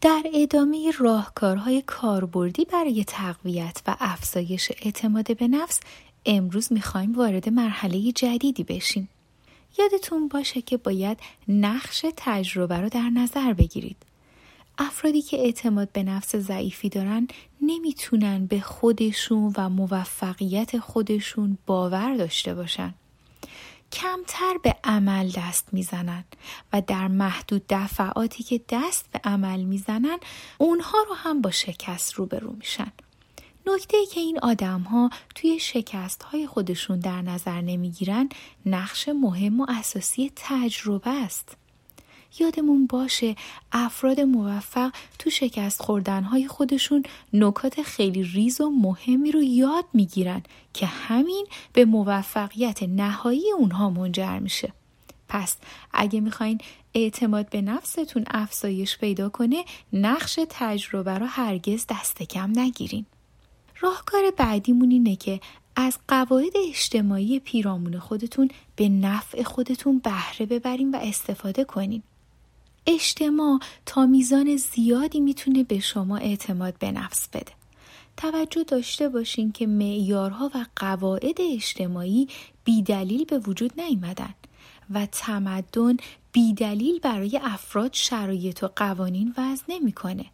در ادامه راهکارهای کاربردی برای تقویت و افزایش اعتماد به نفس امروز می‌خوایم وارد مرحله جدیدی بشیم. یادتون باشه که باید نقش تجربه رو در نظر بگیرید. افرادی که اعتماد به نفس ضعیفی دارن نمی‌تونن به خودشون و موفقیت خودشون باور داشته باشن. کمتر به عمل دست می‌زنن و در محدود دفعاتی که دست به عمل می‌زنن اونها رو هم با شکست روبرو میشن. نکته ای که این آدم ها توی شکست های خودشون در نظر نمی‌گیرن نقش مهم و اساسی تجربه است. یادمون باشه افراد موفق تو شکست خوردنهای خودشون نکات خیلی ریز و مهمی رو یاد می‌گیرن که همین به موفقیت نهایی اونها منجر میشه. پس اگه می‌خواین اعتماد به نفستون افزایش پیدا کنه نقش تجربه رو هرگز دست کم نگیرین. راهکار بعدیمون اینه که از قواعد اجتماعی پیرامون خودتون به نفع خودتون بهره ببرین و استفاده کنین. اجتماع تا میزان زیادی می‌تونه به شما اعتماد به نفس بده. توجه داشته باشین که معیارها و قواعد اجتماعی بیدلیل به وجود نیمدن و تمدن بیدلیل برای افراد شرایط و قوانین وضع نمی‌کنه.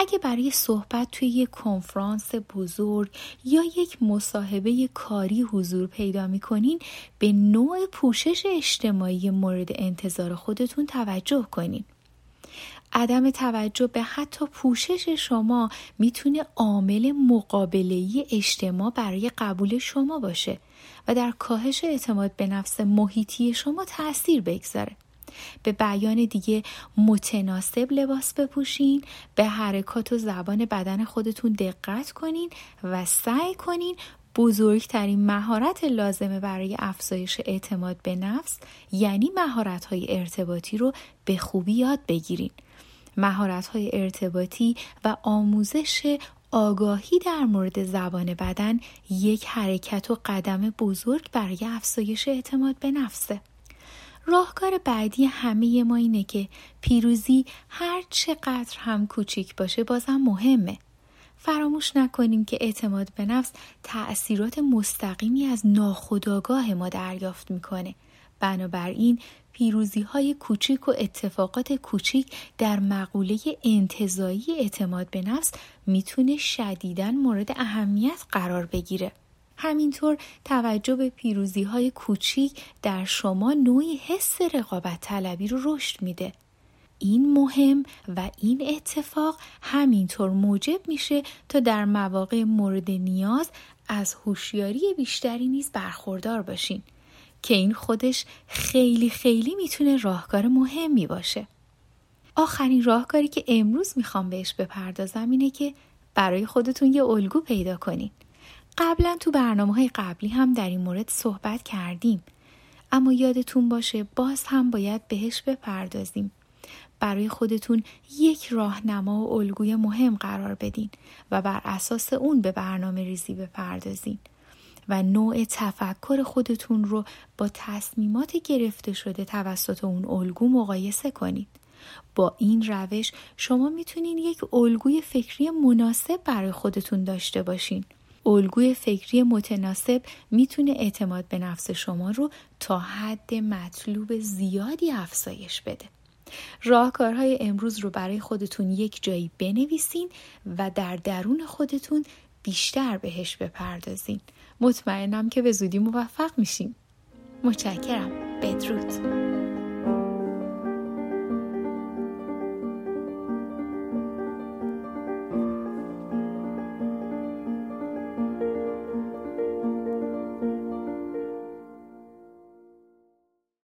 اگه برای صحبت توی یک کنفرانس بزرگ یا یک مصاحبه کاری حضور پیدا می‌کنین به نوع پوشش اجتماعی مورد انتظار خودتون توجه کنین. عدم توجه به حتی پوشش شما می‌تونه عامل مقابله اجتماع برای قبول شما باشه و در کاهش اعتماد به نفس محیطی شما تاثیر بگذاره. به بیان دیگه متناسب لباس بپوشین به حرکات و زبان بدن خودتون دقت کنین و سعی کنین بزرگترین مهارت لازمه برای افزایش اعتماد به نفس یعنی مهارت های ارتباطی رو به خوبی یاد بگیرین. مهارت های ارتباطی و آموزش آگاهی در مورد زبان بدن یک حرکت و قدم بزرگ برای افزایش اعتماد به نفسه. راهکار بعدی همه ما اینه که پیروزی هر چقدر هم کوچیک باشه بازم مهمه. فراموش نکنیم که اعتماد به نفس تأثیرات مستقیمی از ناخودآگاه ما دریافت می‌کنه. بنابراین پیروزی های کوچیک و اتفاقات کوچیک در مقوله انتظایی اعتماد به نفس می‌تونه شدیداً مورد اهمیت قرار بگیره. همینطور توجه به پیروزی های کوچیک در شما نوعی حس رقابت طلبی رو رشد میده. این مهم و این اتفاق همینطور موجب میشه تا در مواقع مورد نیاز از هوشیاری بیشتری نیز برخوردار باشین که این خودش خیلی خیلی می‌تونه راهکار مهمی باشه. آخرین راهکاری که امروز می‌خوام بهش بپردازم اینه که برای خودتون یه الگو پیدا کنین. قبلا تو برنامه های قبلی هم در این مورد صحبت کردیم اما یادتون باشه باز هم باید بهش بپردازیم برای خودتون یک راهنما و الگوی مهم قرار بدین و بر اساس اون به برنامه ریزی بپردازین و نوع تفکر خودتون رو با تصمیمات گرفته شده توسط اون الگو مقایسه کنید. با این روش شما می‌تونین یک الگوی فکری مناسب برای خودتون داشته باشین. الگوی فکری متناسب می‌تونه اعتماد به نفس شما رو تا حد مطلوب زیادی افزایش بده. راهکارهای امروز رو برای خودتون یک جایی بنویسین و در درون خودتون بیشتر بهش بپردازین. مطمئنم که به زودی موفق میشین. متشکرم. بدرود.